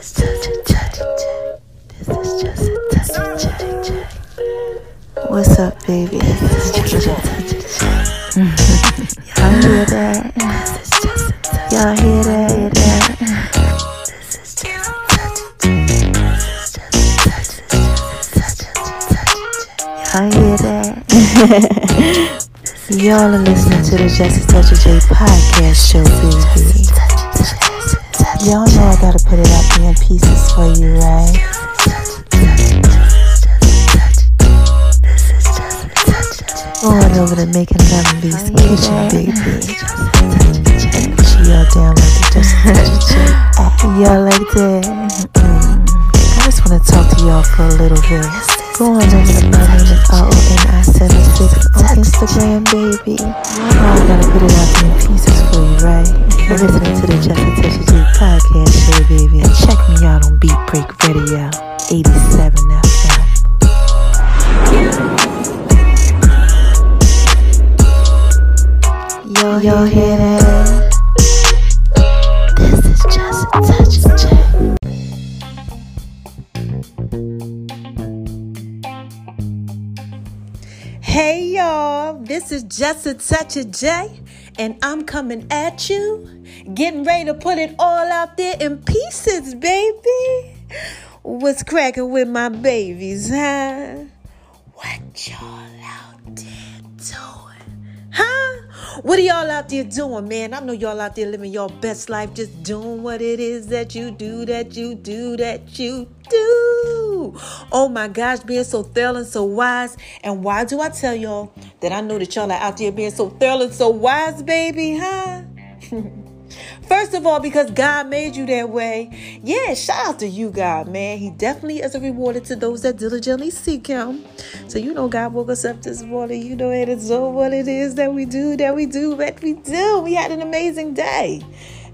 is just a J. This is just a touch J. What's up, baby? This is just a touch J. Y'all hear that? This is just a touch. Y'all hear that? Hear that? This is just a touch of J. This is just a touch. This is just a touch of J. Y'all hear that? Y'all are listening to the Just a Touch of J podcast show, baby. Y'all know I gotta put it up in pieces for you, right? Going over to making Lemonbee's kitchen, baby. She all down like the Just Touch of J. Y'all like that? Mm. I just wanna talk to y'all for a little bit. Go on over to my name is R-O-N-I-76 on Instagram, baby. Y'all know I gotta put it out in pieces for you, right? You're listening to the Just a Touch of J podcast show, baby. And check me out on Beat Break Radio, 87 FM. Yo, y'all hear that? This is just a touch of J. Hey y'all, this is just a touch of J, and I'm coming at you, getting ready to put it all out there in pieces, baby. What's cracking with my babies, huh? What y'all out there doing? Huh? What are y'all out there doing, man? I know y'all out there living your best life, just doing what it is that you do, that you do, that you do. Oh my gosh, being so thorough and so wise. And why do I tell y'all that I know that y'all are out there being so thorough and so wise, baby, huh? First of all, because God made you that way. Yeah, shout out to you, God, man. He definitely is a rewarder to those that diligently seek Him. So, you know, God woke us up this morning. You know, and it's all what it is that we do, that we do, that we do. We had an amazing day,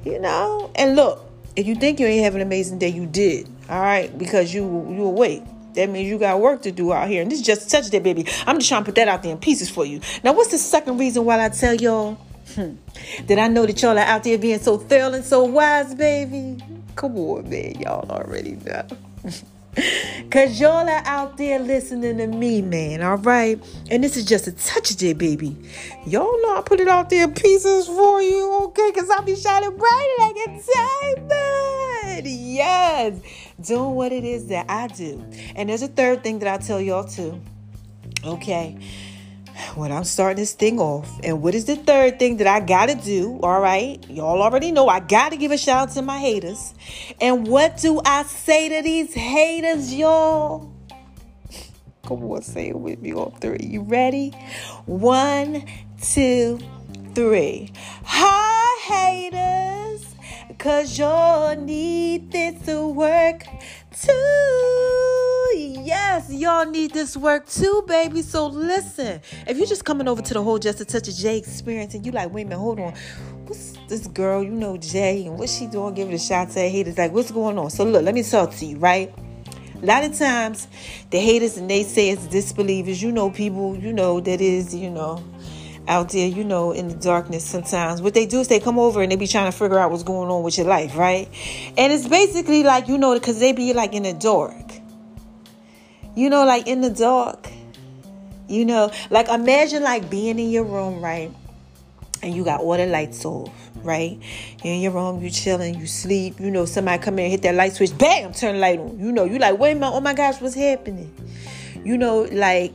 you know? And look, if you think you ain't have an amazing day, you did, all right? Because you you awake. That means you got work to do out here. And this is just touch that, baby. I'm just trying to put that out there in pieces for you. Now, what's the second reason why I tell y'all? Hmm. That I know that y'all are out there being so thorough and so wise, baby. Come on, man. Y'all already know. Cause y'all are out there listening to me, man. All right. And this is just a touch of it, baby. Y'all know I put it out there in pieces for you, okay? Cause I'll be shining bright like a diamond. Yes. Doing what it is that I do. And there's a third thing that I tell y'all too. Okay when I'm starting this thing off. And what is the third thing that I gotta do? All right, y'all already know I gotta give a shout out to my haters. And what do I say to these haters, y'all? Come on, say it with me on three. You ready? One, two, three. Hi, haters, cause y'all need this to work too. Yes, y'all need this work too, baby. So listen, if you're just coming over to the whole Just a Touch of J experience and you like, wait a minute, hold on. What's this girl, you know, Jay, and what's she doing? Give it a shot to her haters. Like, what's going on? So look, let me talk to you, right? A lot of times, the haters and naysayers, disbelievers, you know, people, you know, that is, you know, out there, you know, in the darkness sometimes. What they do is they come over and they be trying to figure out what's going on with your life, right? And it's basically like, you know, because they be like in the dark. You know, like in the dark. You know, like imagine like being in your room, right? And you got all the lights off, right? You're in your room, you chilling, you sleep. You know, somebody come in hit that light switch, bam, turn the light on. You know, you like, wait a minute, oh my gosh, what's happening? You know, like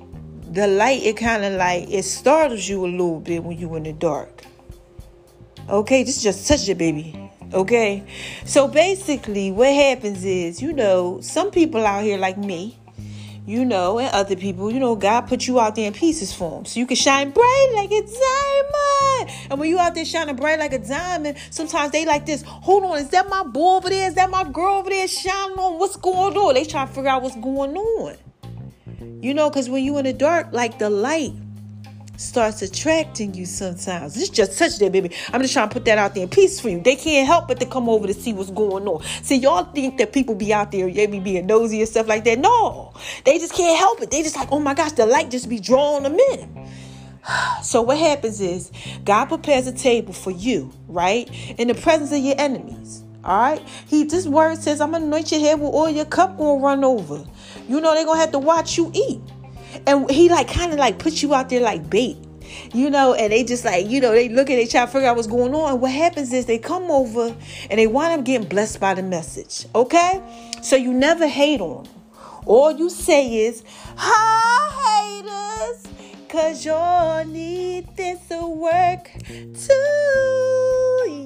the light, it kind of like it startles you a little bit when you in the dark. Okay, this just touch it, baby. Okay, so basically, what happens is, you know, some people out here like me, you know, and other people, you know, God put you out there in pieces for them. So you can shine bright like a diamond. And when you out there shining bright like a diamond, sometimes they like this, hold on, is that my boy over there? Is that my girl over there shining on? What's going on? They try to figure out what's going on. You know, because when you in the dark, like the light starts attracting you sometimes. It's just touch that, baby. I'm just trying to put that out there in peace for you. They can't help but to come over to see what's going on. See, y'all think that people be out there, they be being nosy and stuff like that. No, they just can't help it. They just like, oh my gosh, the light just be drawing them in. So what happens is God prepares a table for you, right? In the presence of your enemies. All right. He this word says, I'm gonna anoint your head with oil, your cup gonna run over. You know they're gonna have to watch you eat. And he like kind of like put you out there like bait. You know, and they just like, you know, they look at they try to figure out what's going on. And what happens is they come over and they wind up getting blessed by the message. Okay? So you never hate on them. All you say is, hi haters, cause y'all need this to work too.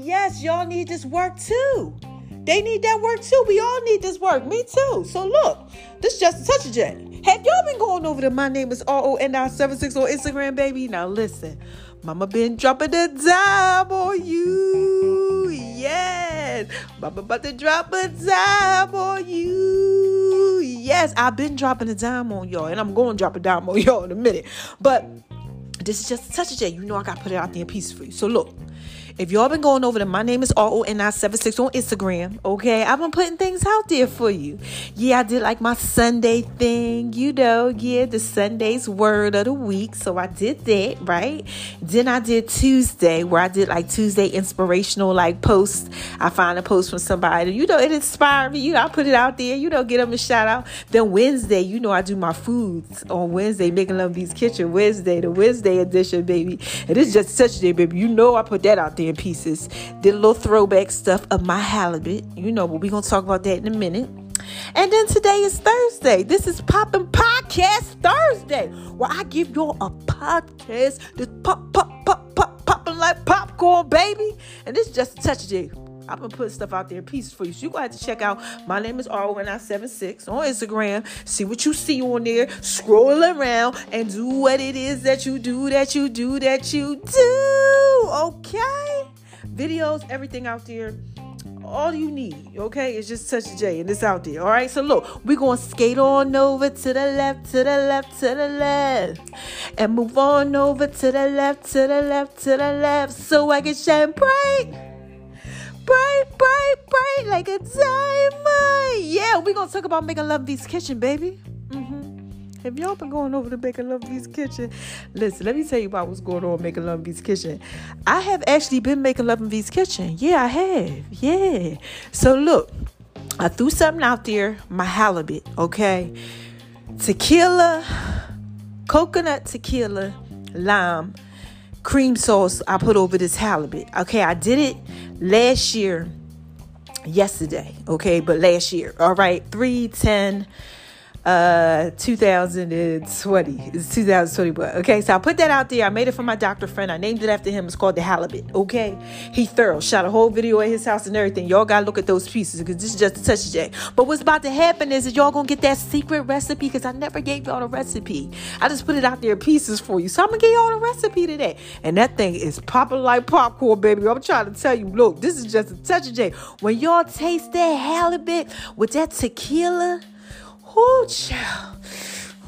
Yes, y'all need this work too. They need that work too. We all need this work. Me too. So look, this is just touch a J. Have y'all been going over to my name is R O N I 76 on Instagram, baby? Now listen, Mama been dropping the dime on you. Yes. Mama about to drop a dime on you. Yes, I've been dropping a dime on y'all, and I'm going to drop a dime on y'all in a minute. But this is just touch a J. You know I got to put it out there in peace for you. So look. If y'all been going over to my name is R-O-N-I-76 on Instagram, okay? I've been putting things out there for you. Yeah, I did like my Sunday thing, you know, yeah, the Sunday's word of the week. So I did that, right? Then I did Tuesday, where I did like Tuesday inspirational like posts. I find a post from somebody, you know, it inspired me. You know, I put it out there, you know, get them a shout out. Then Wednesday, you know, I do my foods on Wednesday, making love these kitchen Wednesday, the Wednesday edition, baby. And it's just such a day, baby. You know I put that out there in pieces. Did a little throwback stuff of my halibut, you know, but we're gonna talk about that in a minute. And then today is Thursday. This is Poppin' Podcast Thursday, where I give y'all a podcast that's pop, pop, pop, pop, popping like popcorn, baby. And this is just a touch of J. I'm gonna put stuff out there in pieces for you. So you're gonna have to check out my name is RONI76 on Instagram. See what you see on there, scroll around and do what it is that you do, that you do, that you do. Okay? Videos, everything out there. All you need, okay, is just touch J and it's out there. All right, so look, we're gonna skate on over to the left, to the left, to the left, and move on over to the left, to the left, to the left, so I can shine bright bright, bright, bright like a diamond. Yeah, we're gonna talk about making love in these kitchen, baby. Mm-hmm. Have y'all been going over to Making Love Beast Kitchen? Listen, let me tell you about what's going on Making Love Beast Kitchen. I have actually been making Love Kitchen. Yeah, I have. Yeah. So look, I threw something out there, my halibut, okay? Tequila, coconut tequila, lime, cream sauce I put over this halibut. Okay, I did it last year, yesterday. Okay, but last year. All right, 310 uh 2020 it's 2021 okay so i put that out there. I made it for my doctor friend. I named it after him. It's called the halibut okay? He thorough. Shot a whole video at his house and everything. Y'all gotta look at those pieces because this is just a touch of j but what's about to happen is that y'all gonna get that secret recipe because i never gave y'all the recipe. I just put it out there in pieces for you. So i'm gonna give y'all the recipe today and that thing is popping like popcorn baby. I'm trying to tell you look this is just a touch of j when y'all taste that halibut with that tequila Oh, child.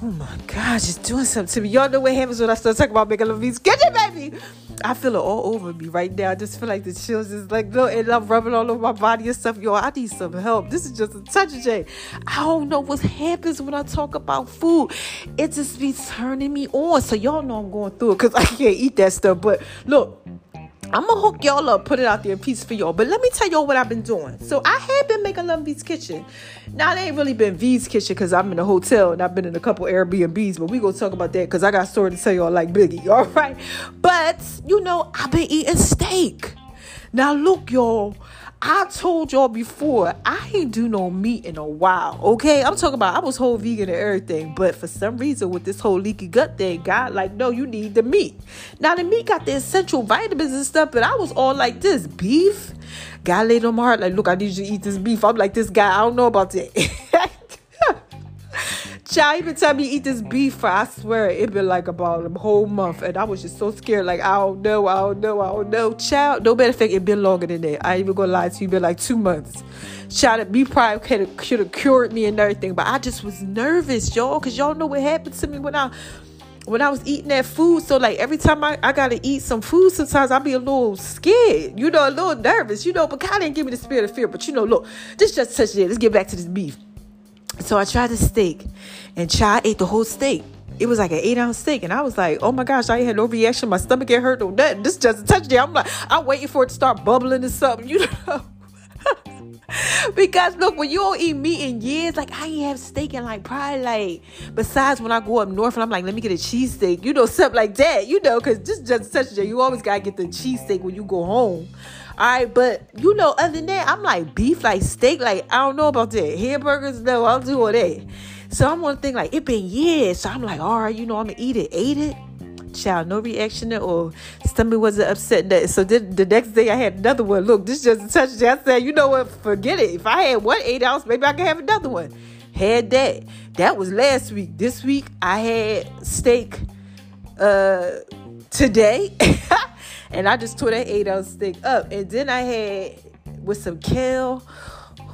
Oh my God, just doing something to me. Y'all know what happens when I start talking about making love these kitchen, baby. I feel it all over me right now. I just feel like the chills is like, no, and I'm rubbing all over my body and stuff. Yo, I need some help. This is just a touch of J. I don't know what happens when I talk about food. It just be turning me on. So y'all know I'm going through it because I can't eat that stuff. But look, I'm gonna hook y'all up, put it out there in peace for y'all. But let me tell y'all what I've been doing. So I have been making Love V's Kitchen. Now it ain't really been V's Kitchen because I'm in a hotel and I've been in a couple Airbnbs, but we gonna talk about that because I got a story to tell y'all like Biggie. All right. But you know, I've been eating steak. Now look, y'all. I told y'all before, I ain't do no meat in a while. Okay, I'm talking about I was whole vegan and everything, but for some reason with this whole leaky gut thing, God like, no, you need the meat. Now the meat got the essential vitamins and stuff, but I was all like this beef. God laid on my heart like, look, I need you to eat this beef. I'm like this guy. I don't know about that. Child, even time you eat this beef for, I swear, it been like about a whole month. And I was just so scared, like, I don't know, I don't know, I don't know. Child, no matter fact, it been longer than that. I ain't even gonna lie to you, been like two months. Child, me probably could should have cured me and everything, but I just was nervous, y'all, because y'all know what happened to me when I when I was eating that food. So like every time I, I gotta eat some food, sometimes I'll be a little scared, you know, a little nervous, you know, but God didn't give me the spirit of fear. But you know, look, this just touched it. Let's get back to this beef. So I tried the steak, and Chai ate the whole steak. It was like an eight ounce steak, and I was like, "Oh my gosh!" I had no reaction. My stomach get hurt, no nothing. This just a touch there. I'm like, I'm waiting for it to start bubbling or something, you know. because look, when you don't eat meat in years, like I ain't have steak in like probably like besides when I go up north and I'm like, let me get a cheesesteak, you know, something like that, you know, because just just such a you always gotta get the cheesesteak when you go home. All right, but you know, other than that, I'm like beef, like steak, like I don't know about that. Hamburgers, no, I'll do all that. So I'm one thing like it been years. So I'm like, all right, you know, I'm gonna eat it, ate it child, no reaction or stomach wasn't upset. That so then the next day I had another one. Look, this just a touch. I said, you know what? Forget it. If I had one eight ounce, maybe I could have another one. Had that. That was last week. This week I had steak uh today. and I just tore that eight ounce steak up. And then I had with some kale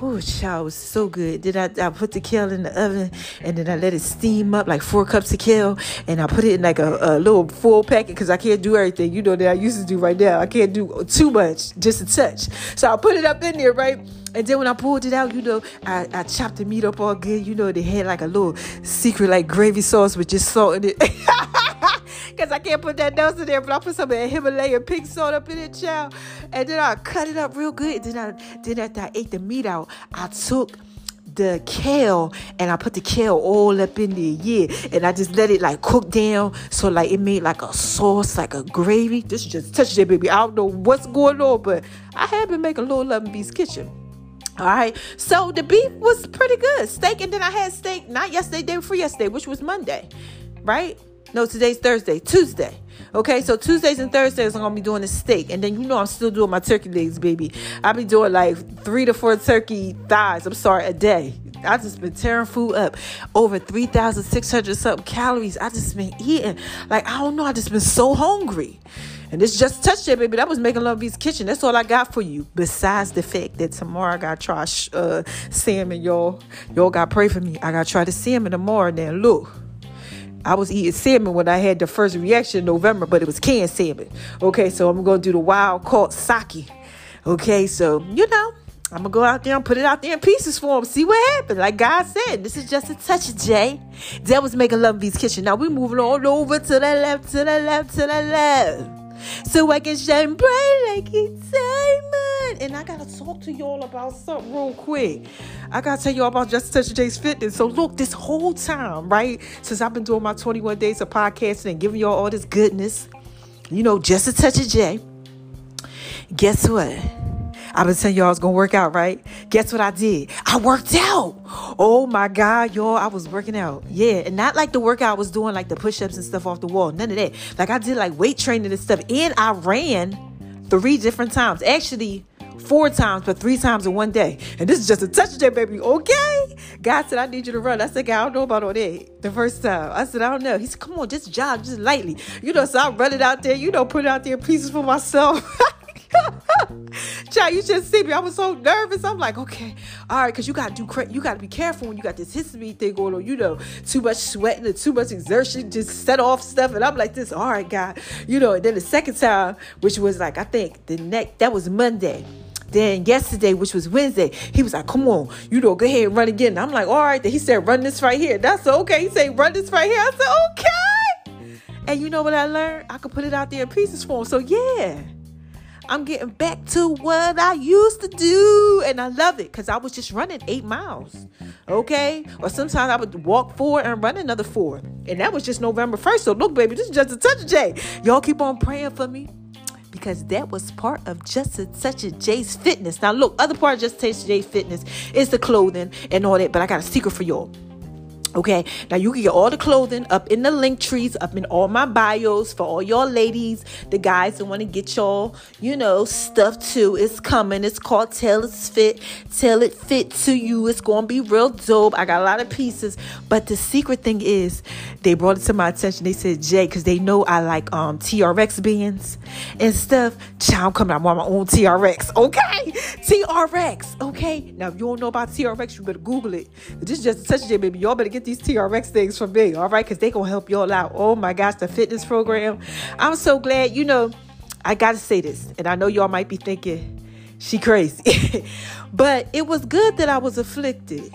Oh, child, was so good. Then I, I put the kale in the oven and then I let it steam up like four cups of kale and I put it in like a, a little full packet because I can't do everything, you know, that I used to do right now. I can't do too much, just a touch. So I put it up in there, right? And then when I pulled it out, you know, I, I chopped the meat up all good. You know, they had like a little secret like gravy sauce with just salt in it. Cause I can't put that nose in there, but I put some of that Himalayan pink salt up in it, child. And then I cut it up real good. Then I then after I ate the meat out, I took the kale and I put the kale all up in there, yeah. And I just let it like cook down. So like it made like a sauce, like a gravy. This just touched it, baby. I don't know what's going on, but I have been making Little Loving Beast Kitchen. All right. So the beef was pretty good. Steak, and then I had steak not yesterday, day before yesterday, which was Monday. Right? No, today's Thursday, Tuesday. Okay, so Tuesdays and Thursdays I'm gonna be doing the steak, and then you know I'm still doing my turkey legs, baby. I'll be doing like three to four turkey thighs. I'm sorry, a day. I just been tearing food up, over three thousand six hundred something calories. I just been eating like I don't know. I just been so hungry. And this just touched it, baby. That was making Love Beast Kitchen. That's all I got for you. Besides the fact that tomorrow I got to try uh, salmon, y'all. Y'all got pray for me. I got to try the salmon tomorrow. Then look. I was eating salmon when I had the first reaction in November, but it was canned salmon. Okay, so I'm gonna do the wild caught sockeye. Okay, so you know, I'm gonna go out there and put it out there in pieces for them. See what happens. Like God said, this is just a touch of Jay. That was making Love Beast Kitchen. Now we're moving all over to the left, to the left, to the left so I can shine bright like it's diamond. And I gotta talk to y'all about something real quick. I gotta tell y'all about Just Touch of Jay's Fitness. So look, this whole time, right, since I've been doing my 21 days of podcasting and giving y'all all this goodness, you know, just a touch of Jay. Guess what? I've been telling y'all I was gonna work out, right? Guess what I did? I worked out. Oh my God, y'all, I was working out. Yeah, and not like the workout I was doing, like the push-ups and stuff off the wall. None of that. Like I did like weight training and stuff. And I ran three different times. Actually, four times, but three times in one day. And this is just a touch of that, baby. Okay. God said, I need you to run. I said, God, I don't know about all that. The first time. I said, I don't know. He said, come on, just jog, just lightly. You know, so I run it out there, you know, put it out there pieces for myself. Child, you should see me. I was so nervous. I'm like, okay, all right, because you gotta do you gotta be careful when you got this histamine thing going on. You know, too much sweating and too much exertion just set off stuff. And I'm like, this, all right, God. You know, and then the second time, which was like, I think the next that was Monday. Then yesterday, which was Wednesday, he was like, "Come on, you know, go ahead and run again." And I'm like, "All right." Then he said, "Run this right here." That's okay. He said, "Run this right here." I said, "Okay." And you know what I learned? I could put it out there in pieces for him. So yeah. I'm getting back to what I used to do. And I love it because I was just running eight miles. Okay? Or sometimes I would walk four and run another four. And that was just November 1st. So look, baby, this is just a touch of Jay. Y'all keep on praying for me. Because that was part of just a, such a Jay's fitness. Now, look, other part of just Touch of Jay's fitness is the clothing and all that. But I got a secret for y'all. Okay, now you can get all the clothing up in the link trees, up in all my bios for all y'all ladies, the guys that want to get y'all, you know, stuff too. It's coming. It's called Tell It Fit. Tell It Fit to you. It's gonna be real dope. I got a lot of pieces, but the secret thing is, they brought it to my attention. They said, Jay, because they know I like um TRX bands and stuff. Child, I'm coming. I want my own TRX. Okay, TRX. Okay. Now if you don't know about TRX, you better Google it. This is just a touch, Jay, baby. Y'all better get these TRX things from me, all right? Because they going to help y'all out. Oh my gosh, the fitness program. I'm so glad, you know, I got to say this, and I know y'all might be thinking, she crazy. but it was good that I was afflicted.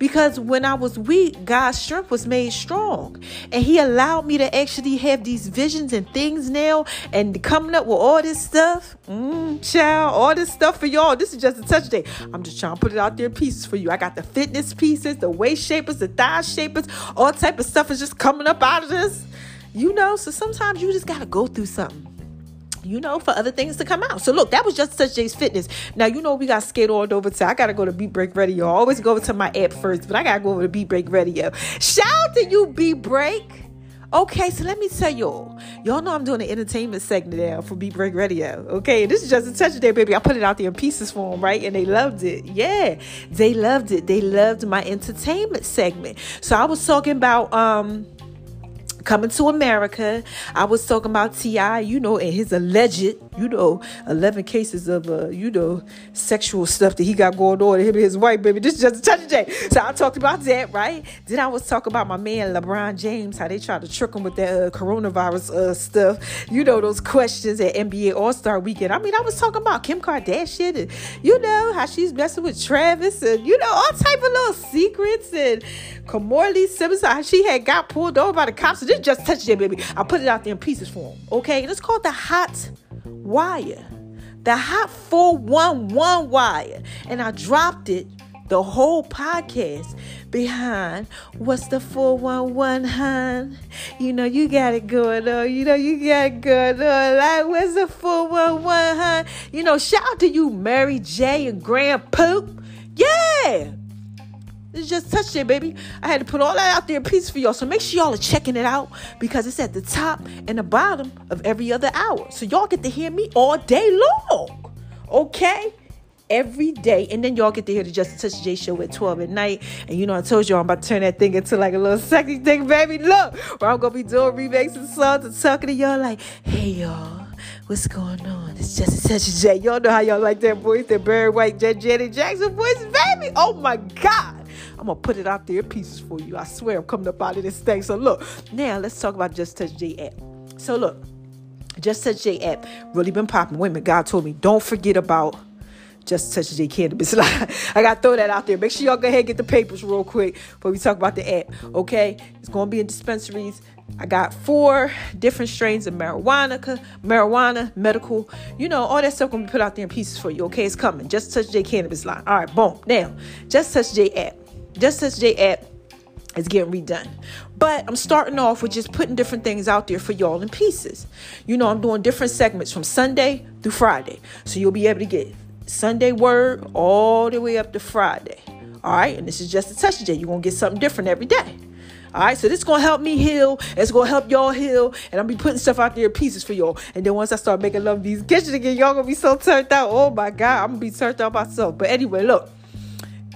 Because when I was weak, God's strength was made strong. And He allowed me to actually have these visions and things now and coming up with all this stuff. Mm, child, all this stuff for y'all. This is just a touch day. I'm just trying to put it out there in pieces for you. I got the fitness pieces, the waist shapers, the thigh shapers, all type of stuff is just coming up out of this. You know, so sometimes you just got to go through something you know, for other things to come out. So look, that was just Touch J's Fitness. Now you know we got skate all over to. I gotta go to Beat Break Radio. I always go to my app first, but I gotta go over to Beat Break Radio. Shout out to you, Beat Break. Okay, so let me tell y'all. Y'all know I'm doing an entertainment segment now for Beat Break Radio. Okay, this is just a touch of day, baby. I put it out there in pieces for them, right? And they loved it. Yeah, they loved it. They loved my entertainment segment. So I was talking about um coming to America. I was talking about T.I., you know, and his alleged, you know, 11 cases of, uh, you know, sexual stuff that he got going on, him and his wife, baby. This is just a touch of. So I talked about that, right? Then I was talking about my man, LeBron James, how they tried to trick him with that uh, coronavirus uh, stuff. You know, those questions at NBA All Star Weekend. I mean, I was talking about Kim Kardashian and, you know, how she's messing with Travis and, you know, all type of little secrets and Kimora Lee Simmons, how she had got pulled over by the cops this just touched it, baby. I put it out there in pieces for him. Okay, and it's called the hot wire, the hot 411 wire, and I dropped it. The whole podcast behind what's the 411, hon? You know, you got it going on. You know, you got it going on. Like, what's the 411, hon? You know, shout out to you, Mary J. and Grand Puba. Yeah. It's just touched it, baby. I had to put all that out there in piece for y'all. So make sure y'all are checking it out because it's at the top and the bottom of every other hour. So y'all get to hear me all day long. Okay? Every day. And then y'all get to hear the Just Touch J show at 12 at night. And you know, I told y'all I'm about to turn that thing into like a little sexy thing, baby. Look, where I'm gonna be doing remakes and songs and talking to y'all like, hey y'all. What's going on? It's just a J. Y'all know how y'all like that voice, that Barry White, Janet Jackson voice, baby. Oh my God. I'm gonna put it out there in pieces for you. I swear I'm coming up out of this thing. So look, now let's talk about Just Touch J app. So look, Just Touch J app really been popping. Wait a minute, God told me don't forget about just touch J cannabis. I gotta throw that out there. Make sure y'all go ahead and get the papers real quick before we talk about the app. Okay, it's gonna be in dispensaries. I got four different strains of marijuana, marijuana, medical, you know, all that stuff gonna be put out there in pieces for you. Okay, it's coming. Just touch J cannabis line. All right, boom. Now, just touch J app. Just Touch J app is getting redone. But I'm starting off with just putting different things out there for y'all in pieces. You know, I'm doing different segments from Sunday through Friday. So you'll be able to get Sunday word all the way up to Friday. All right, and this is just a touch. You're gonna get something different every day. All right, so this is gonna help me heal. It's gonna help y'all heal, and I'm be putting stuff out there in pieces for y'all. And then once I start making love these kitchen again, y'all gonna be so turned out. Oh my god, I'm gonna be turned out myself. But anyway, look,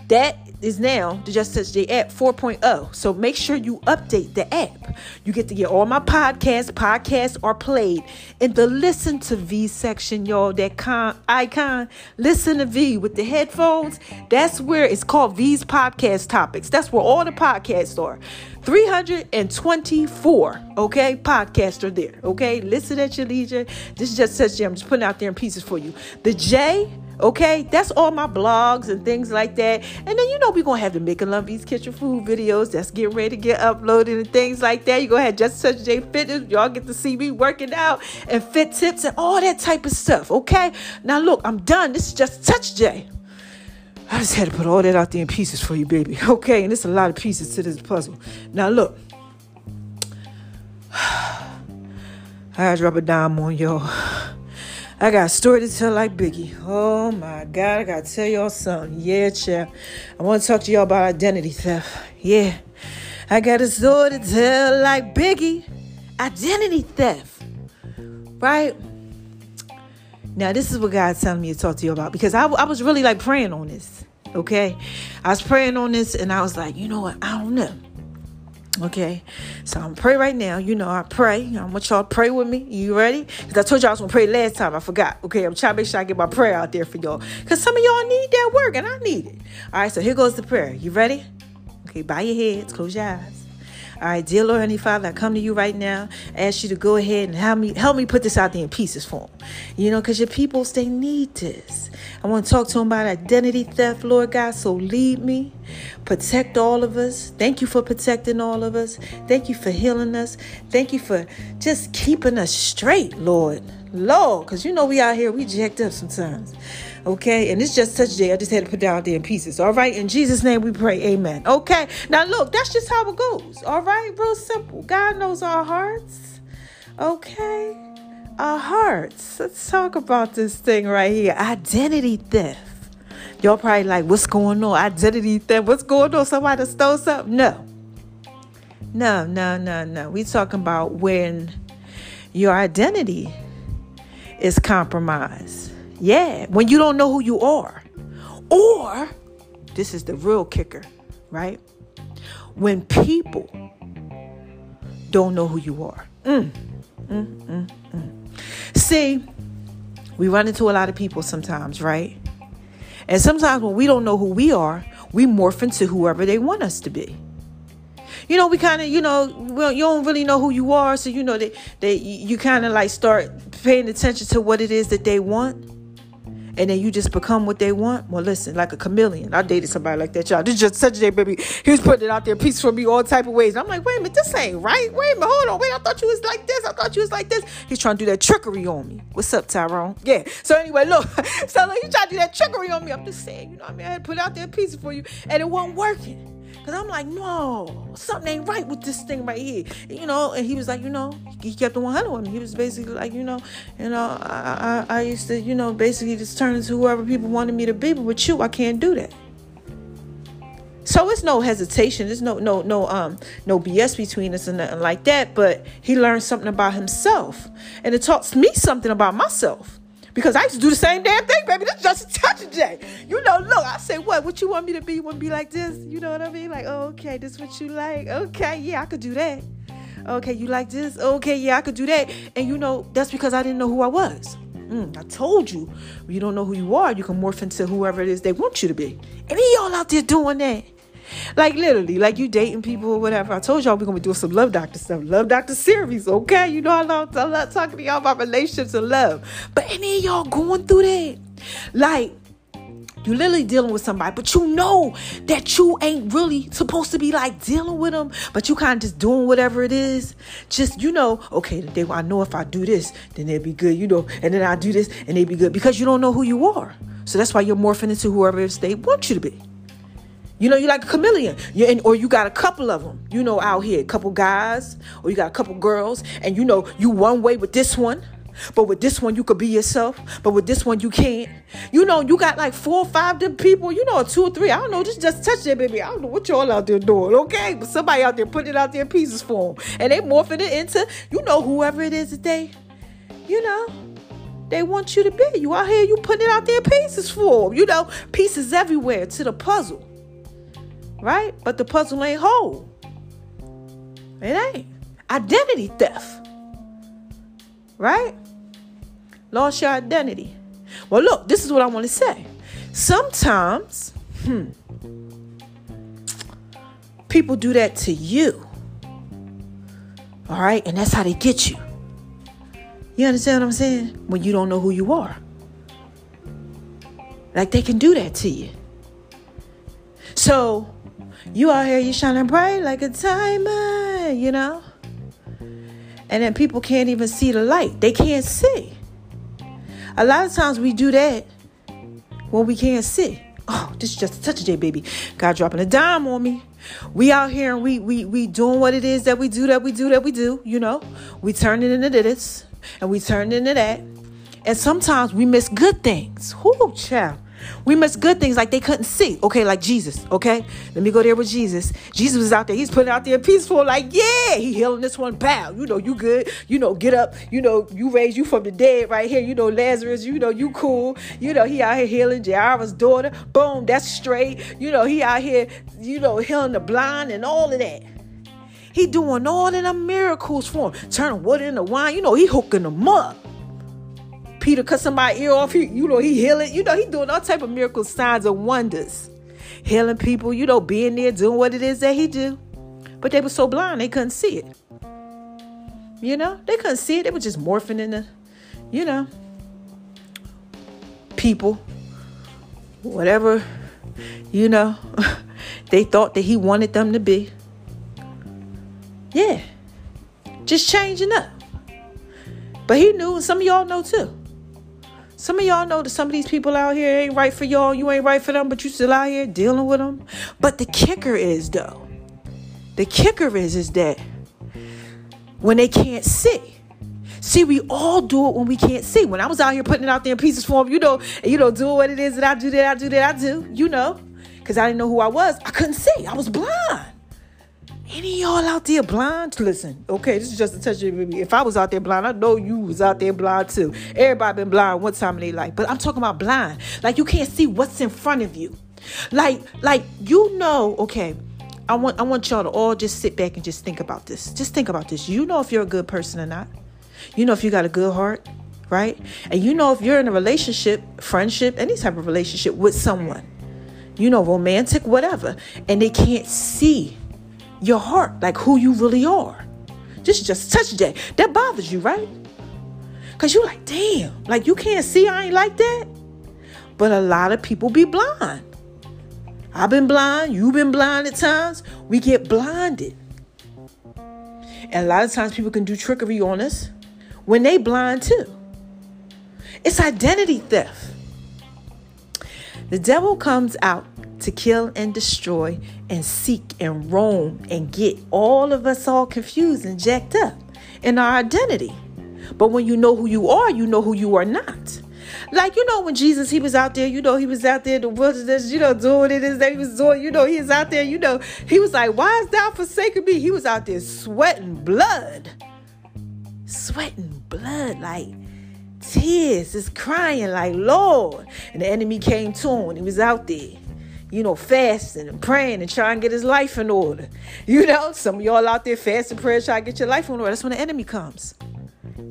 that is now the Just Touch J app 4.0. So make sure you update the app. You get to get all my podcasts. Podcasts are played in the listen to V section, y'all. That con- icon, listen to V with the headphones. That's where it's called V's podcast topics. That's where all the podcasts are. 324, okay? Podcasts are there, okay? Listen at your leisure. This is Just Touch J. I'm just putting out there in pieces for you. The J Okay, that's all my blogs and things like that. And then you know we're gonna have the Making Lumpies kitchen food videos that's getting ready to get uploaded and things like that. You go ahead, just touch J Fitness. Y'all get to see me working out and fit tips and all that type of stuff. Okay, now look, I'm done. This is just touch J. I just had to put all that out there in pieces for you, baby. Okay, and it's a lot of pieces to this puzzle. Now look. I drop a dime on y'all. I got a story to tell like Biggie. Oh my God, I gotta tell y'all something. Yeah, champ. I wanna talk to y'all about identity theft. Yeah. I got a story to tell like Biggie. Identity theft. Right? Now, this is what God's telling me to talk to you about because I, I was really like praying on this. Okay? I was praying on this and I was like, you know what? I don't know. Okay, so I'm pray right now. You know, I pray. I want y'all to pray with me. You ready? Because I told y'all I was gonna pray last time. I forgot. Okay, I'm trying to make sure I get my prayer out there for y'all. Because some of y'all need that work and I need it. All right, so here goes the prayer. You ready? Okay, bow your heads, close your eyes. All right, dear Lord, Heavenly Father, I come to you right now. ask you to go ahead and help me help me put this out there in pieces for them. You know, because your peoples they need this. I want to talk to them about identity theft, Lord God. So lead me, protect all of us. Thank you for protecting all of us. Thank you for healing us. Thank you for just keeping us straight, Lord. Lord, because you know we out here, we jacked up sometimes. Okay, and it's just such day. I just had to put down there in pieces. All right, in Jesus' name we pray, amen. Okay, now look, that's just how it goes. All right, real simple. God knows our hearts. Okay, our hearts. Let's talk about this thing right here identity theft. Y'all probably like, what's going on? Identity theft. What's going on? Somebody stole something? No. No, no, no, no. We talking about when your identity is compromised. Yeah, when you don't know who you are. Or, this is the real kicker, right? When people don't know who you are. Mm, mm, mm, mm. See, we run into a lot of people sometimes, right? And sometimes when we don't know who we are, we morph into whoever they want us to be you know, we kind of, you know, well, you don't really know who you are, so you know that they, you kind of like start paying attention to what it is that they want. And then you just become what they want. Well, listen, like a chameleon. I dated somebody like that, y'all. This just such a day, baby. He was putting it out there, piece for me, all type of ways. I'm like, wait a minute, this ain't right. Wait a minute, hold on, wait. I thought you was like this. I thought you was like this. He's trying to do that trickery on me. What's up, Tyrone? Yeah. So anyway, look. So like, he trying to do that trickery on me. I'm just saying, you know, what I mean, I had to put out there pieces for you, and it wasn't working. Cause I'm like, no, something ain't right with this thing right here, you know. And he was like, you know, he kept the 100 with me. He was basically like, you know, you know, I, I, I used to, you know, basically just turn into whoever people wanted me to be, but with you, I can't do that. So it's no hesitation. There's no no no um no BS between us and nothing like that. But he learned something about himself, and it taught me something about myself. Because I used to do the same damn thing, baby. This is just a touch of J. You know, look, I say, what? What you want me to be? You want to be like this? You know what I mean? Like, oh, okay, this what you like. Okay, yeah, I could do that. Okay, you like this? Okay, yeah, I could do that. And you know, that's because I didn't know who I was. Mm, I told you, you don't know who you are, you can morph into whoever it is they want you to be. And y'all out there doing that. Like literally, like you dating people or whatever. I told y'all we're gonna be doing some love doctor stuff, love doctor series, okay? You know I love I love talking to y'all about relationships and love. But any of y'all going through that? Like you literally dealing with somebody, but you know that you ain't really supposed to be like dealing with them, but you kind of just doing whatever it is. Just, you know, okay, they, I know if I do this, then they'll be good, you know, and then I do this and they be good because you don't know who you are. So that's why you're morphing into whoever it is they want you to be. You know, you like a chameleon, you, and, or you got a couple of them, you know, out here, a couple guys, or you got a couple girls, and you know, you one way with this one, but with this one you could be yourself, but with this one you can't. You know, you got like four or five different people, you know, two or three. I don't know, just just touch that baby. I don't know what y'all out there doing, okay? But somebody out there putting it out there in pieces for them, and they morphing it into, you know, whoever it is that they, you know they want you to be. You out here, you putting it out there pieces for them. You know, pieces everywhere to the puzzle right? But the puzzle ain't whole. It ain't. Identity theft, right? Lost your identity. Well, look, this is what I want to say. Sometimes, hmm, people do that to you. All right? And that's how they get you. You understand what I'm saying? When you don't know who you are. Like they can do that to you. So you out here, you shining bright like a diamond, you know? And then people can't even see the light. They can't see. A lot of times we do that when we can't see. Oh, this is just a touch of J, baby. God dropping a dime on me. We out here and we we we doing what it is that we do that we do that we do. You know, we turn it into this and we turn it into that. And sometimes we miss good things. Whoo, child. We miss good things like they couldn't see. Okay, like Jesus. Okay, let me go there with Jesus. Jesus was out there. He's putting out there peaceful. Like, yeah, he healing this one. Bow. You know, you good. You know, get up. You know, you raise you from the dead right here. You know, Lazarus. You know, you cool. You know, he out here healing Jairus' daughter. Boom, that's straight. You know, he out here. You know, healing the blind and all of that. He doing all of them miracles for him. Turning wood into wine. You know, he hooking them up. Peter cut somebody ear off. He, you know, he healing. You know, he doing all type of miracles, signs, and wonders. Healing people, you know, being there, doing what it is that he do. but they were so blind they couldn't see it. You know, they couldn't see it. They were just morphing into, you know, people, whatever, you know, they thought that he wanted them to be. Yeah, just changing up. But he knew, and some of y'all know too. Some of y'all know that some of these people out here ain't right for y'all. You ain't right for them, but you still out here dealing with them. But the kicker is though, the kicker is is that when they can't see. See, we all do it when we can't see. When I was out here putting it out there in pieces for them, you know, and you know, doing what it is that I do, that I do, that I do, you know, because I didn't know who I was. I couldn't see. I was blind. Any y'all out there blind? Listen, okay, this is just a touch of me. If I was out there blind, I know you was out there blind too. Everybody been blind one time in their life, but I'm talking about blind. Like you can't see what's in front of you. Like, like you know, okay. I want I want y'all to all just sit back and just think about this. Just think about this. You know if you're a good person or not. You know if you got a good heart, right? And you know if you're in a relationship, friendship, any type of relationship with someone. You know, romantic, whatever, and they can't see your heart, like who you really are. Just just touch that. That bothers you, right? Cause you're like, damn, like you can't see I ain't like that. But a lot of people be blind. I've been blind, you've been blind at times. We get blinded. And a lot of times people can do trickery on us when they blind too. It's identity theft. The devil comes out to kill and destroy and seek and roam and get all of us all confused and jacked up in our identity. But when you know who you are, you know who you are not. Like, you know, when Jesus, he was out there, you know, he was out there in the wilderness, you know, doing it as he was doing, you know, he was out there, you know, he was like, why is thou forsaking me? He was out there sweating blood. Sweating blood, like tears, just crying, like, Lord. And the enemy came to him he was out there you know, fasting and praying and trying to get his life in order. You know, some of y'all out there fasting, praying, trying to get your life in order. That's when the enemy comes.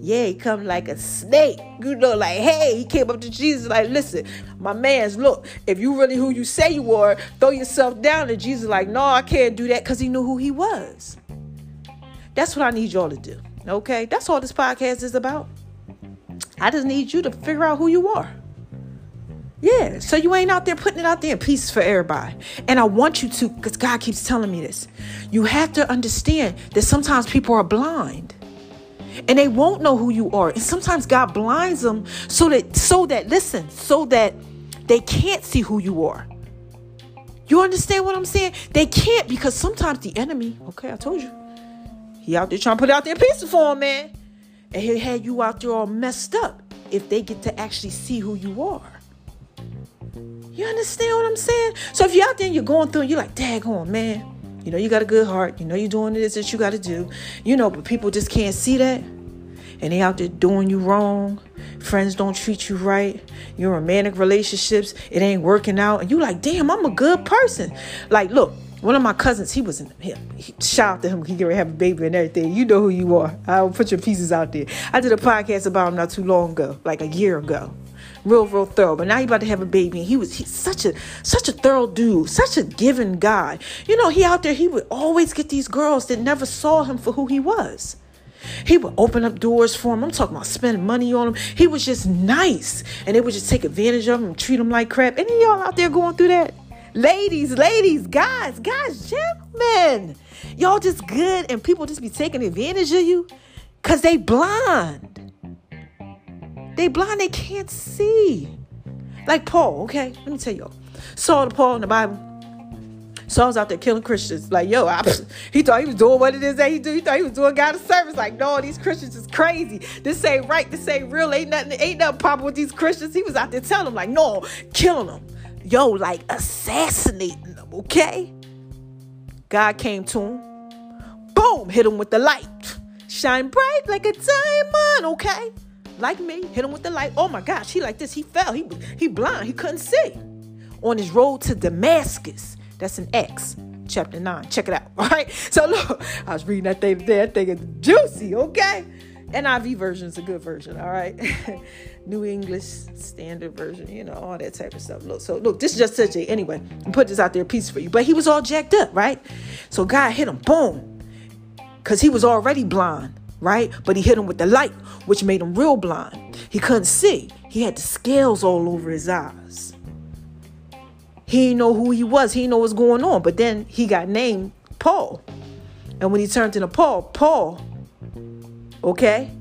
Yeah, he come like a snake. You know, like, hey, he came up to Jesus like, listen, my man's look, if you really who you say you are, throw yourself down. And Jesus like, no, I can't do that because he knew who he was. That's what I need y'all to do. Okay? That's all this podcast is about. I just need you to figure out who you are. Yeah, so you ain't out there putting it out there in pieces for everybody. And I want you to, because God keeps telling me this. You have to understand that sometimes people are blind and they won't know who you are. And sometimes God blinds them so that, so that, listen, so that they can't see who you are. You understand what I'm saying? They can't because sometimes the enemy, okay, I told you, he out there trying to put out there pieces for him, man. And he had you out there all messed up if they get to actually see who you are. You understand what I'm saying? So if you're out there and you're going through and you're like, daggone, man, you know, you got a good heart. You know, you're doing this that you got to do. You know, but people just can't see that. And they out there doing you wrong. Friends don't treat you right. Your romantic relationships, it ain't working out. And you like, damn, I'm a good person. Like, look, one of my cousins, he was in him. Shout out to him. He get ready have a baby and everything. You know who you are. I'll put your pieces out there. I did a podcast about him not too long ago, like a year ago real, real thorough. But now he about to have a baby. And he was he's such a such a thorough dude, such a giving guy. You know, he out there, he would always get these girls that never saw him for who he was. He would open up doors for him. I'm talking about spending money on him. He was just nice. And they would just take advantage of him and treat him like crap. Any y'all out there going through that? Ladies, ladies, guys, guys, gentlemen. Y'all just good and people just be taking advantage of you because they blind. They blind, they can't see. Like Paul, okay? Let me tell y'all. Saul the Paul in the Bible. Saul's out there killing Christians. Like, yo, I, he thought he was doing what it is that he do. He thought he was doing God a service. Like, no, these Christians is crazy. This ain't right. This ain't real. Ain't nothing, ain't nothing popping with these Christians. He was out there telling them, like, no, killing them. Yo, like assassinating them, okay? God came to him. Boom, hit him with the light. Shine bright like a diamond, okay? Like me, hit him with the light. Oh my gosh, he like this. He fell. He he blind. He couldn't see. On his road to Damascus. That's an Acts, chapter 9. Check it out. All right. So look, I was reading that thing today. That thing is juicy, okay? NIV version is a good version, all right? New English Standard Version, you know, all that type of stuff. Look, so look, this is just such a anyway. Put this out there, piece for you. But he was all jacked up, right? So God hit him, boom, because he was already blind, right? But he hit him with the light, which made him real blind. He couldn't see. He had the scales all over his eyes. He didn't know who he was. He didn't know what's going on. But then he got named Paul. And when he turned into Paul, Paul okay?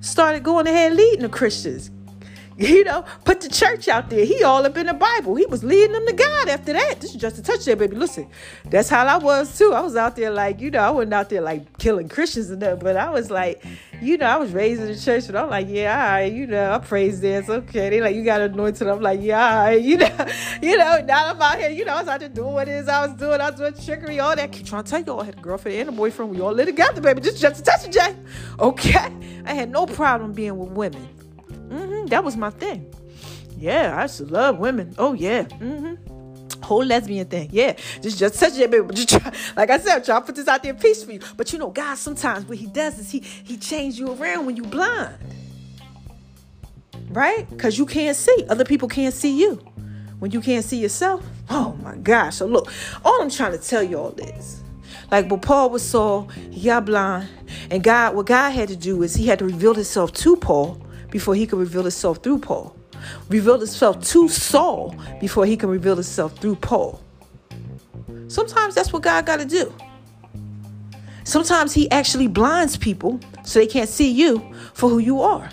Started going ahead leading the Christians. You know, put the church out there. He all up in the Bible. He was leading them to God after that. This is just a touch there, baby. Listen, that's how I was too. I was out there like, you know, I wasn't out there like killing Christians and that, but I was like, you know, I was raised in the church, but I'm like, yeah, all right, you know, I praise dance, okay. They like, you got anointed. I'm like, yeah, all right, you know, you know. Now I'm out here, you know, I was out there doing what it is I was doing. I was doing trickery, all that. Keep trying to tell you, I had a girlfriend and a boyfriend. We all lived together, baby. Just, just a touch of Jay, okay. I had no problem being with women. Mm-hmm, that was my thing. Yeah, I used to love women. Oh yeah. Mm-hmm whole lesbian thing. Yeah, just just such a baby. Just try, like I said, to put this out there peace for you. But you know, God sometimes what He does is He He change you around when you blind, right? Because you can't see. Other people can't see you when you can't see yourself. Oh my gosh! So look, all I'm trying to tell you all is. Like when Paul was Saul, he got blind, and God, what God had to do is He had to reveal Himself to Paul before He could reveal Himself through Paul revealed himself to Saul before he can reveal himself through Paul. Sometimes that's what God got to do. Sometimes he actually blinds people so they can't see you for who you are.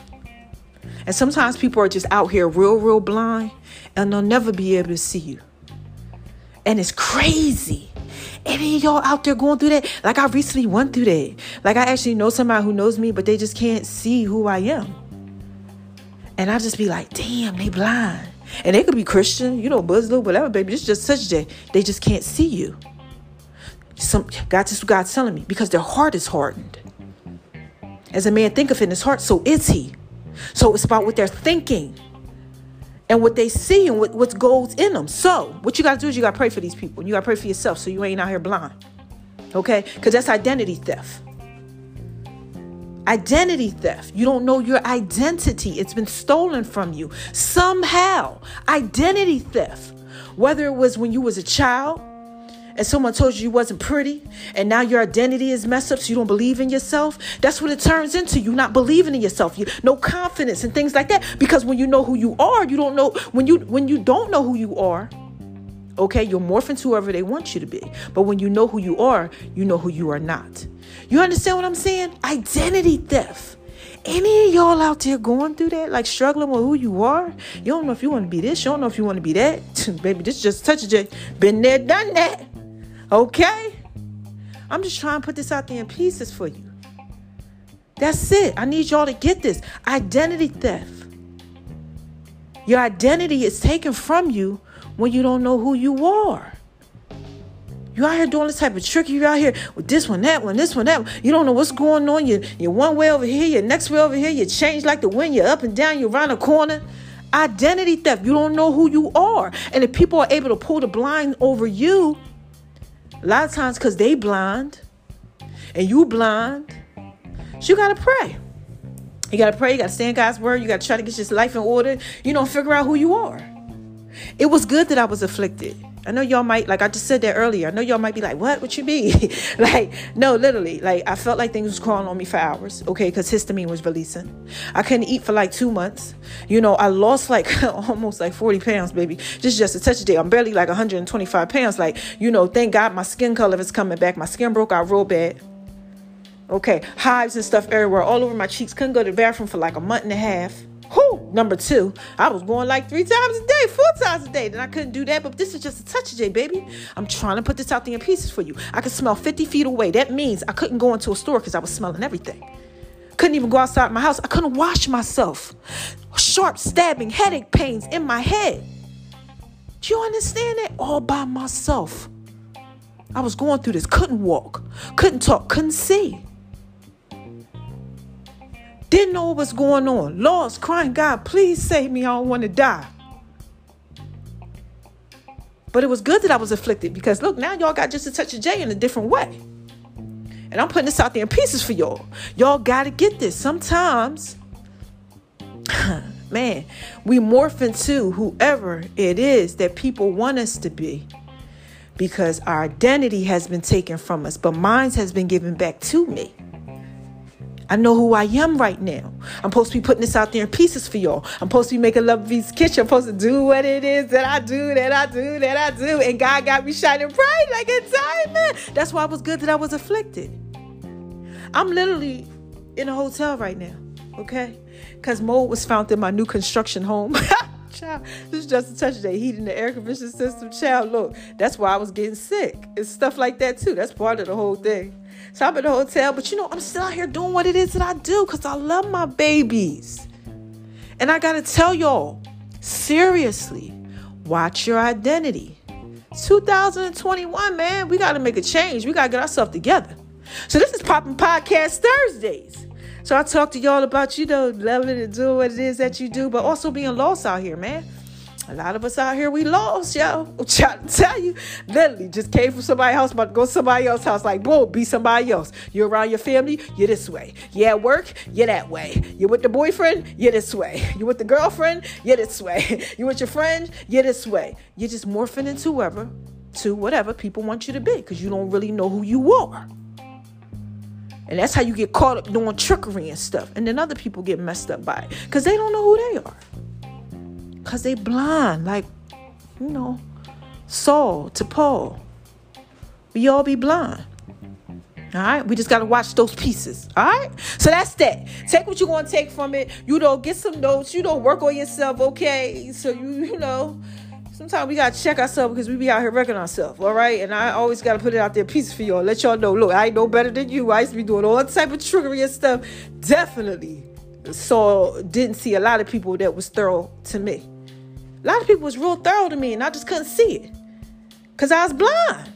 And sometimes people are just out here real, real blind and they'll never be able to see you. And it's crazy. Any of y'all out there going through that? Like I recently went through that. Like I actually know somebody who knows me, but they just can't see who I am. And I just be like, damn, they blind. And they could be Christian, you know, Muslim, whatever, baby. It's just such that they just can't see you. Some God just God's telling me because their heart is hardened. As a man thinketh in his heart, so is he. So it's about what they're thinking and what they see and what, what goes in them. So what you gotta do is you gotta pray for these people. You gotta pray for yourself so you ain't out here blind. Okay? Because that's identity theft. Identity theft. You don't know your identity. It's been stolen from you somehow. Identity theft. Whether it was when you was a child and someone told you you wasn't pretty and now your identity is messed up so you don't believe in yourself that's what it turns into you not believing in yourself you no confidence and things like that because when you know who you are you don't know when you when you don't know who you are okay you're morph into whoever they want you to be but when you know who you are you know who you are not you understand what I'm saying? Identity theft. Any of y'all out there going through that, like struggling with who you are? You don't know if you want to be this, you don't know if you want to be that. Baby, this just touches you. Been there, done that. Okay? I'm just trying to put this out there in pieces for you. That's it. I need y'all to get this. Identity theft. Your identity is taken from you when you don't know who you are. You out here doing this type of trick. You out here with this one, that one, this one, that one. You don't know what's going on. You, you're one way over here, you're next way over here. You change like the wind. You're up and down. You're around a corner. Identity theft. You don't know who you are. And if people are able to pull the blind over you, a lot of times because they blind and you blind, so you got to pray. You got to pray. You got to stand God's word. You got to try to get your life in order. You know, figure out who you are. It was good that I was afflicted. I know y'all might, like I just said that earlier. I know y'all might be like, what? What you mean? like, no, literally. Like, I felt like things was crawling on me for hours, okay, because histamine was releasing. I couldn't eat for like two months. You know, I lost like almost like 40 pounds, baby. Just just a touch a day. I'm barely like 125 pounds. Like, you know, thank God my skin color is coming back. My skin broke out real bad. Okay, hives and stuff everywhere, all over my cheeks. Couldn't go to the bathroom for like a month and a half. Who? Number two, I was going like three times a day, four times a day. Then I couldn't do that, but this is just a touch of J, baby. I'm trying to put this out there in pieces for you. I could smell 50 feet away. That means I couldn't go into a store because I was smelling everything. Couldn't even go outside my house. I couldn't wash myself. Sharp stabbing, headache pains in my head. Do you understand that? All by myself. I was going through this. Couldn't walk, couldn't talk, couldn't see. Didn't know what was going on. Lost, crying, God, please save me. I don't want to die. But it was good that I was afflicted because look, now y'all got just a touch of J in a different way. And I'm putting this out there in pieces for y'all. Y'all got to get this. Sometimes, man, we morph into whoever it is that people want us to be because our identity has been taken from us, but mine has been given back to me. I know who I am right now. I'm supposed to be putting this out there in pieces for y'all. I'm supposed to be making Love Beats Kitchen. I'm supposed to do what it is that I do, that I do, that I do. And God got me shining bright like a diamond. That's why it was good that I was afflicted. I'm literally in a hotel right now, okay? Because mold was found in my new construction home. child, this is just a touch of the heat in the air conditioning system. Child, look, that's why I was getting sick. It's stuff like that too. That's part of the whole thing. So I'm in the hotel, but you know, I'm still out here doing what it is that I do because I love my babies. And I gotta tell y'all, seriously, watch your identity. 2021, man, we gotta make a change. We gotta get ourselves together. So this is Popping Podcast Thursdays. So I talk to y'all about, you know, loving and doing what it is that you do, but also being lost out here, man. A lot of us out here, we lost, yo. I'm trying to tell you, literally just came from somebody's house, about to go to somebody else's house. Like, whoa, be somebody else. You're around your family, you're this way. You at work, you're that way. You're with the boyfriend, you're this way. You're with the girlfriend, you're this way. You're with your friend, you're this way. You're just morphing into whoever, to whatever people want you to be, because you don't really know who you are. And that's how you get caught up doing trickery and stuff. And then other people get messed up by it because they don't know who they are because they blind, like, you know, Saul to Paul. We all be blind. All right, we just got to watch those pieces. All right, so that's that. Take what you want to take from it. You know, get some notes. You know, work on yourself. Okay, so you you know, sometimes we gotta check ourselves because we be out here wrecking ourselves. All right, and I always gotta put it out there pieces for y'all. Let y'all know. Look, I no better than you. I used to be doing all type of trickery and stuff. Definitely, so didn't see a lot of people that was thorough to me. A lot of people was real thorough to me and I just couldn't see it because I was blind.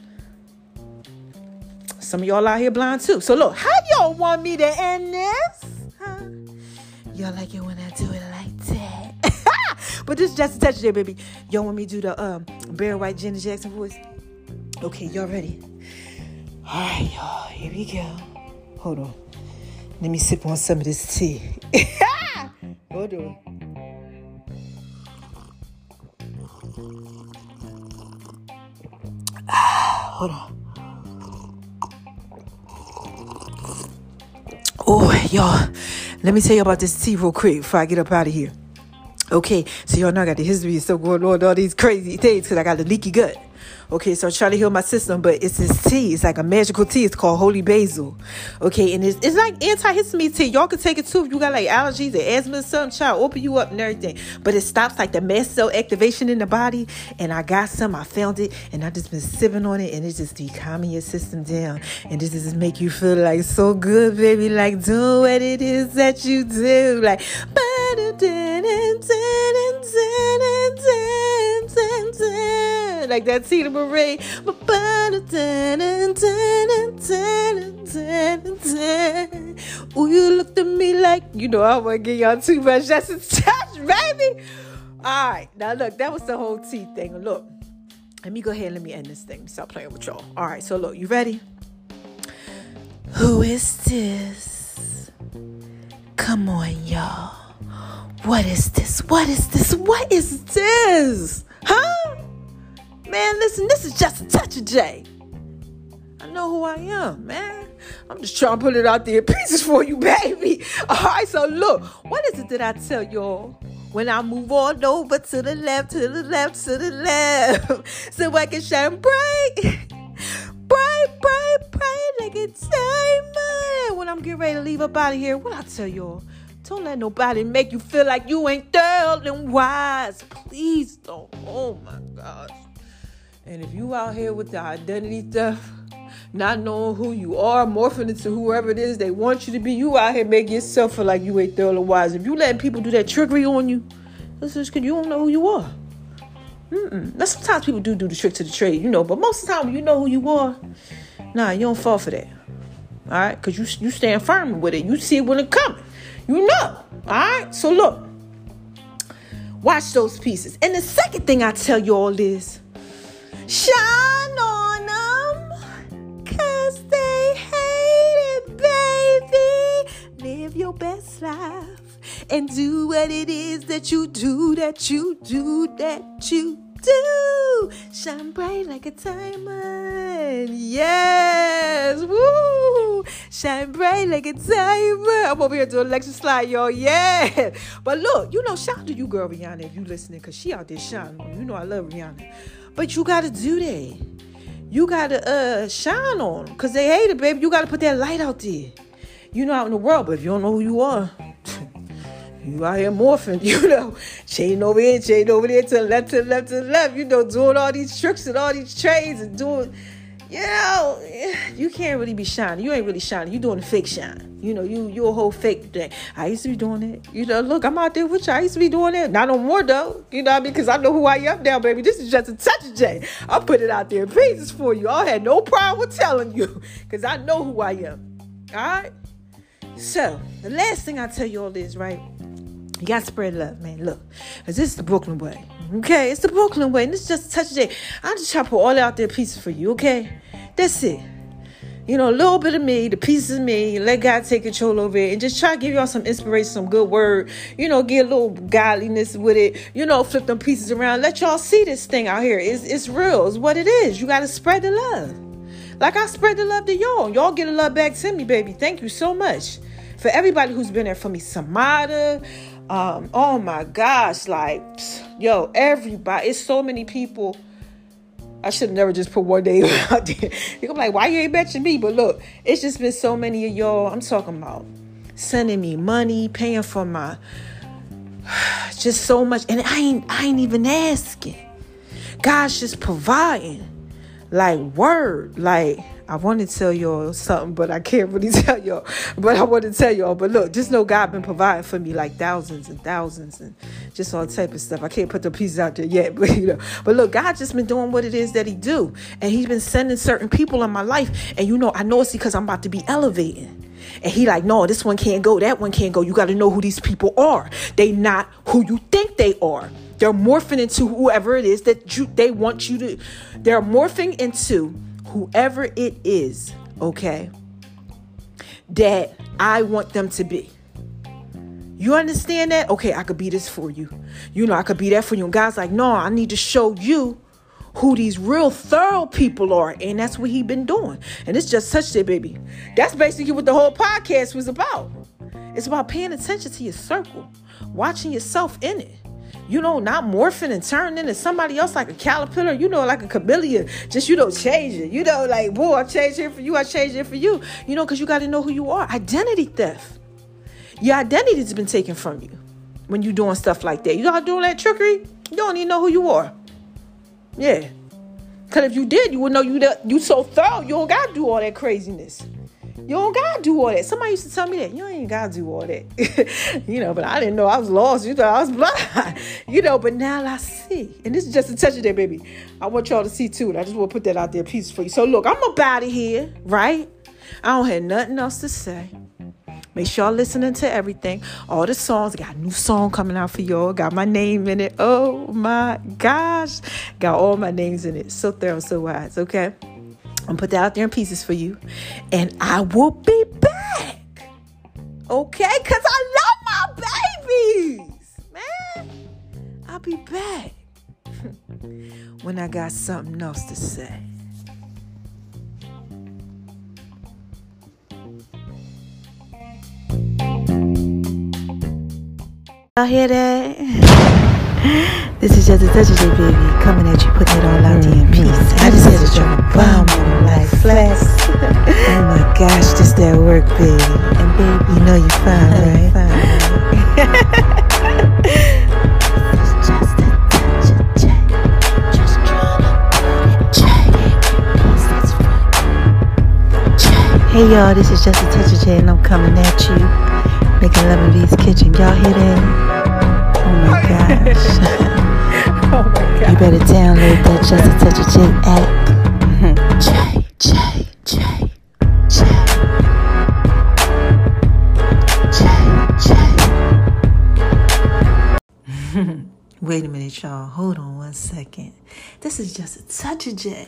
Some of y'all out here blind too. So look, how y'all want me to end this? Huh? Y'all like it when I do it like that. But this is just a touch there, baby. Y'all want me to do the um Barry White Janet Jackson voice? Okay, y'all ready? All right, y'all, here we go. Hold on. Let me sip on some of this tea. Hold on. Hold on. Oh, y'all. Let me tell you about this tea real quick before I get up out of here. Okay, so y'all know I got the history of stuff going on, all these crazy things because I got the leaky gut. Okay, so I'm trying to heal my system, but it's this tea. It's like a magical tea. It's called Holy Basil. Okay, and it's, it's like antihistamine tea. Y'all can take it too if you got like allergies or asthma or something. Child, open you up and everything. But it stops like the mast cell activation in the body. And I got some. I found it, and I just been sipping on it, and it just be calming your system down. And this just make you feel like so good, baby. Like do what it is that you do. Like. Like that Teena Marie. Ooh, you looked at me like, you know, I want to get y'all too much. That's a touch, baby. All right. Now, look, that was the whole T thing. Look, let me go ahead and let me end this thing. Stop playing with y'all. All right. So, look, you ready? Who is this? Come on, y'all. What is this? What is this? What is this? Huh? Man, listen, this is just a touch of J. I know who I am, man. I'm just trying to put it out there in pieces for you, baby. All right, so look, what is it that I tell y'all? When I move on over to the left, to the left, to the left, so I can shine bright, bright, bright, bright like a diamond. When I'm getting ready to leave up out of here, what I tell y'all? Don't let nobody make you feel like you ain't thorough and wise. Please don't. Oh my gosh. And if you out here with the identity stuff, not knowing who you are, morphing into whoever it is they want you to be, you out here making yourself feel like you ain't thorough and wise. If you letting people do that trickery on you, that's just because you don't know who you are. Mm-mm. Now, sometimes people do do the trick to the trade, you know, but most of the time, you know who you are, nah, you don't fall for that. All right? Because you, you stand firm with it. You see it when it coming. You know. All right. So look, watch those pieces. And the second thing I tell you all is shine on them because they hate it, baby. Live your best life and do what it is that you do, that you do, that you do. Shine bright like a diamond. Yes. Woo. Shine bright like a diamond. I'm over here doing lecture slide, y'all. Yeah. But look, you know, shout out to you, girl, Rihanna, if you listening, because she out there shining. You know I love Rihanna. But you got to do that. You got to uh, shine on them because they hate it, baby. You got to put that light out there. You know, out in the world, but if you don't know who you are, you out here morphing, you know, chain over here, chain over there, to the left, to the left, to the left, you know, doing all these tricks and all these trades and doing, you know, you can't really be shining. You ain't really shining. You doing a fake shine. You know, you you a whole fake thing. I used to be doing it. You know, look, I'm out there with you. I used to be doing it. Not no more though. You know what I mean? Because I know who I am now, baby. This is just a touch of J. I put it out there in pieces for you. I had no problem with telling you because I know who I am. All right. So the last thing I tell you all is right. You gotta spread love, man. Look, cause this is the Brooklyn way. Okay, it's the Brooklyn way, and this is just a touch of J. I just try to put all out there pieces for you. Okay, that's it. You know, a little bit of me, the pieces of me, let God take control over it and just try to give y'all some inspiration, some good word, you know, get a little godliness with it, you know, flip them pieces around. Let y'all see this thing out here. It's, it's real, it's what it is. You got to spread the love. Like I spread the love to y'all. Y'all get the love back to me, baby. Thank you so much. For everybody who's been there for me, Samada, um, oh my gosh, like, yo, everybody, it's so many people I should have never just put one name out there. You're like, why you ain't mention me? But look, it's just been so many of y'all. I'm talking about sending me money, paying for my just so much. And I ain't I ain't even asking. God's just providing. Like word. Like I want to tell y'all something, but I can't really tell y'all. But I want to tell y'all. But look, just know God been providing for me like thousands and thousands and just all type of stuff. I can't put the pieces out there yet, but you know. But look, God just been doing what it is that He do, and He's been sending certain people in my life. And you know, I know it's because I'm about to be elevating. And he like, no, this one can't go, that one can't go. You got to know who these people are. They not who you think they are. They're morphing into whoever it is that you they want you to. They're morphing into whoever it is, okay, that I want them to be. You understand that? Okay, I could be this for you. You know, I could be that for you. And God's like, no, I need to show you who these real thorough people are. And that's what he been doing. And it's just such a baby. That's basically what the whole podcast was about. It's about paying attention to your circle, watching yourself in it you know, not morphing and turning into somebody else like a caterpillar, you know, like a chameleon. Just, you know, change it. You know, like, boy, I changed it for you, I changed it for you. You know, because you got to know who you are. Identity theft. Your identity's been taken from you when you're doing stuff like that. You got doing that trickery, you don't even know who you are. Yeah. Because if you did, you would know you you so thorough, you don't got to do all that craziness. You don't gotta do all that. Somebody used to tell me that you ain't gotta do all that. you know, but I didn't know I was lost. You thought I was blind. you know, but now I see. And this is just a touch of that, baby. I want y'all to see too. And I just want to put that out there piece for you. So look, I'm about it here, right? I don't have nothing else to say. Make sure y'all listening to everything. All the songs. Got a new song coming out for y'all. Got my name in it. Oh my gosh. Got all my names in it. So thorough, so wise. Okay. I'm put that out there in pieces for you. And I will be back. Okay? Because I love my babies. Man. I'll be back when I got something else to say. Y'all hear that? This is just a touch of it, baby. Coming at you, putting it all out there in peace. I just had to drop a bomb on like flex. oh my gosh, this that work, baby. And baby, you know you're fine, right? fine. Hey y'all, this is just a touch of J and I'm coming at you. Making love in V's kitchen. Y'all hear that? Gosh. Oh my God. You better download that Just a Touch of J app. J, J, J, J. J, J. Wait a minute, y'all. Hold on one second. This is just a touch of J.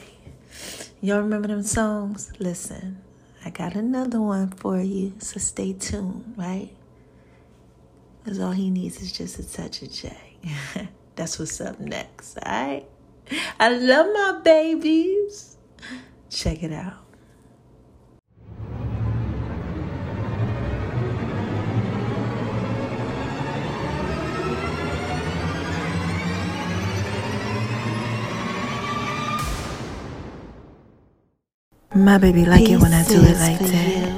Y'all remember them songs? Listen, I got another one for you, so stay tuned, right? Because all he needs is just a touch of J. That's what's up next, all right? I love my babies. Check it out. My baby like it when I do it like that.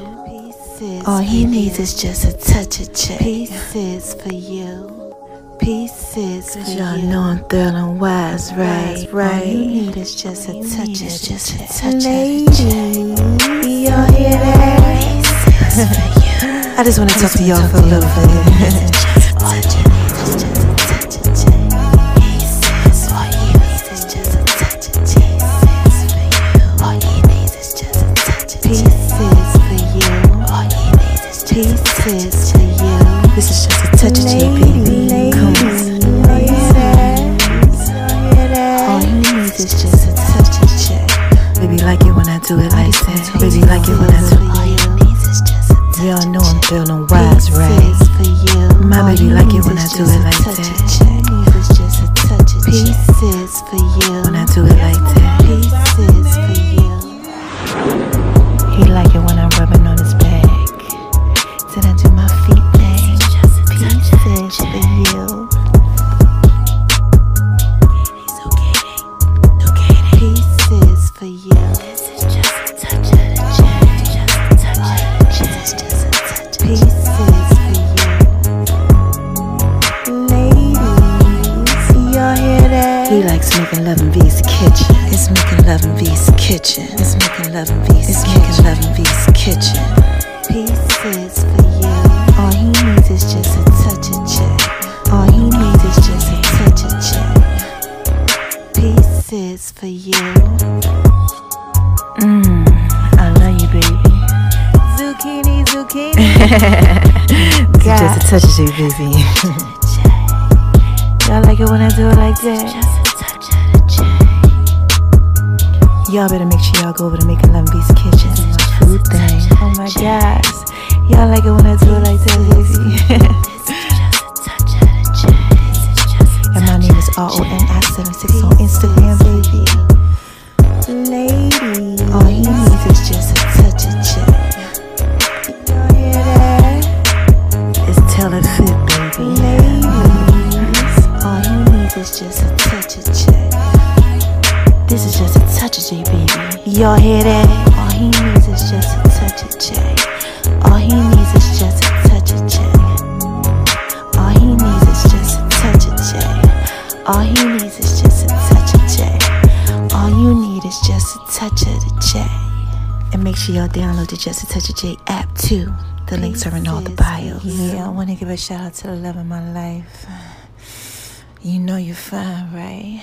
All he needs is just a touch of J. Pieces for you. Pieces for Cause you. y'all know I'm thrilling wise, right? All Right. you need is just a All you touch of is just a touch of Ladies, y'all hear that? I just want to talk to y'all for a little bit. just a touch of baby. Y'all like it when I do it like that? Just a touch of J. Y'all better make sure y'all go over to Making Love V's kitchen. My food thing. Oh my gosh. Y'all like it when I do it like that, baby. and my name is R-O-N-I-76 on Instagram, baby. Ladies, All he Y'all hear that? All he needs is just a touch of J. All he needs is just a touch of J. All he needs is just a touch of J. All he needs is just a touch of J. All you need is just a touch of the J. And make sure y'all download the Just a Touch of J app too. The links are in all the bios. Yeah, I want to give a shout out to the love of my life. You know you're fine, right?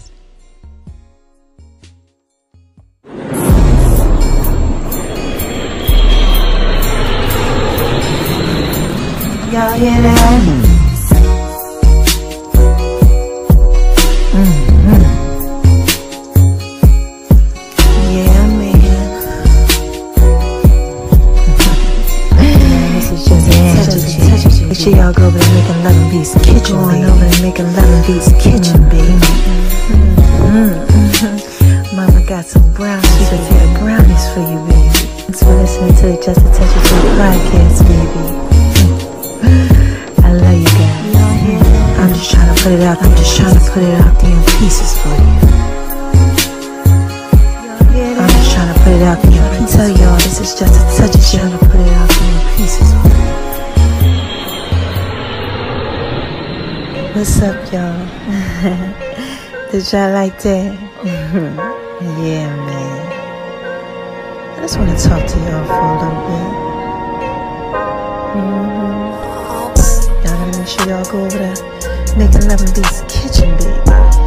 Y'all hear that? right yeah, man. I just want to talk to y'all for a little bit. Mm-hmm. Y'all gotta make sure y'all go over to Making 11 Beats Kitchen Beat.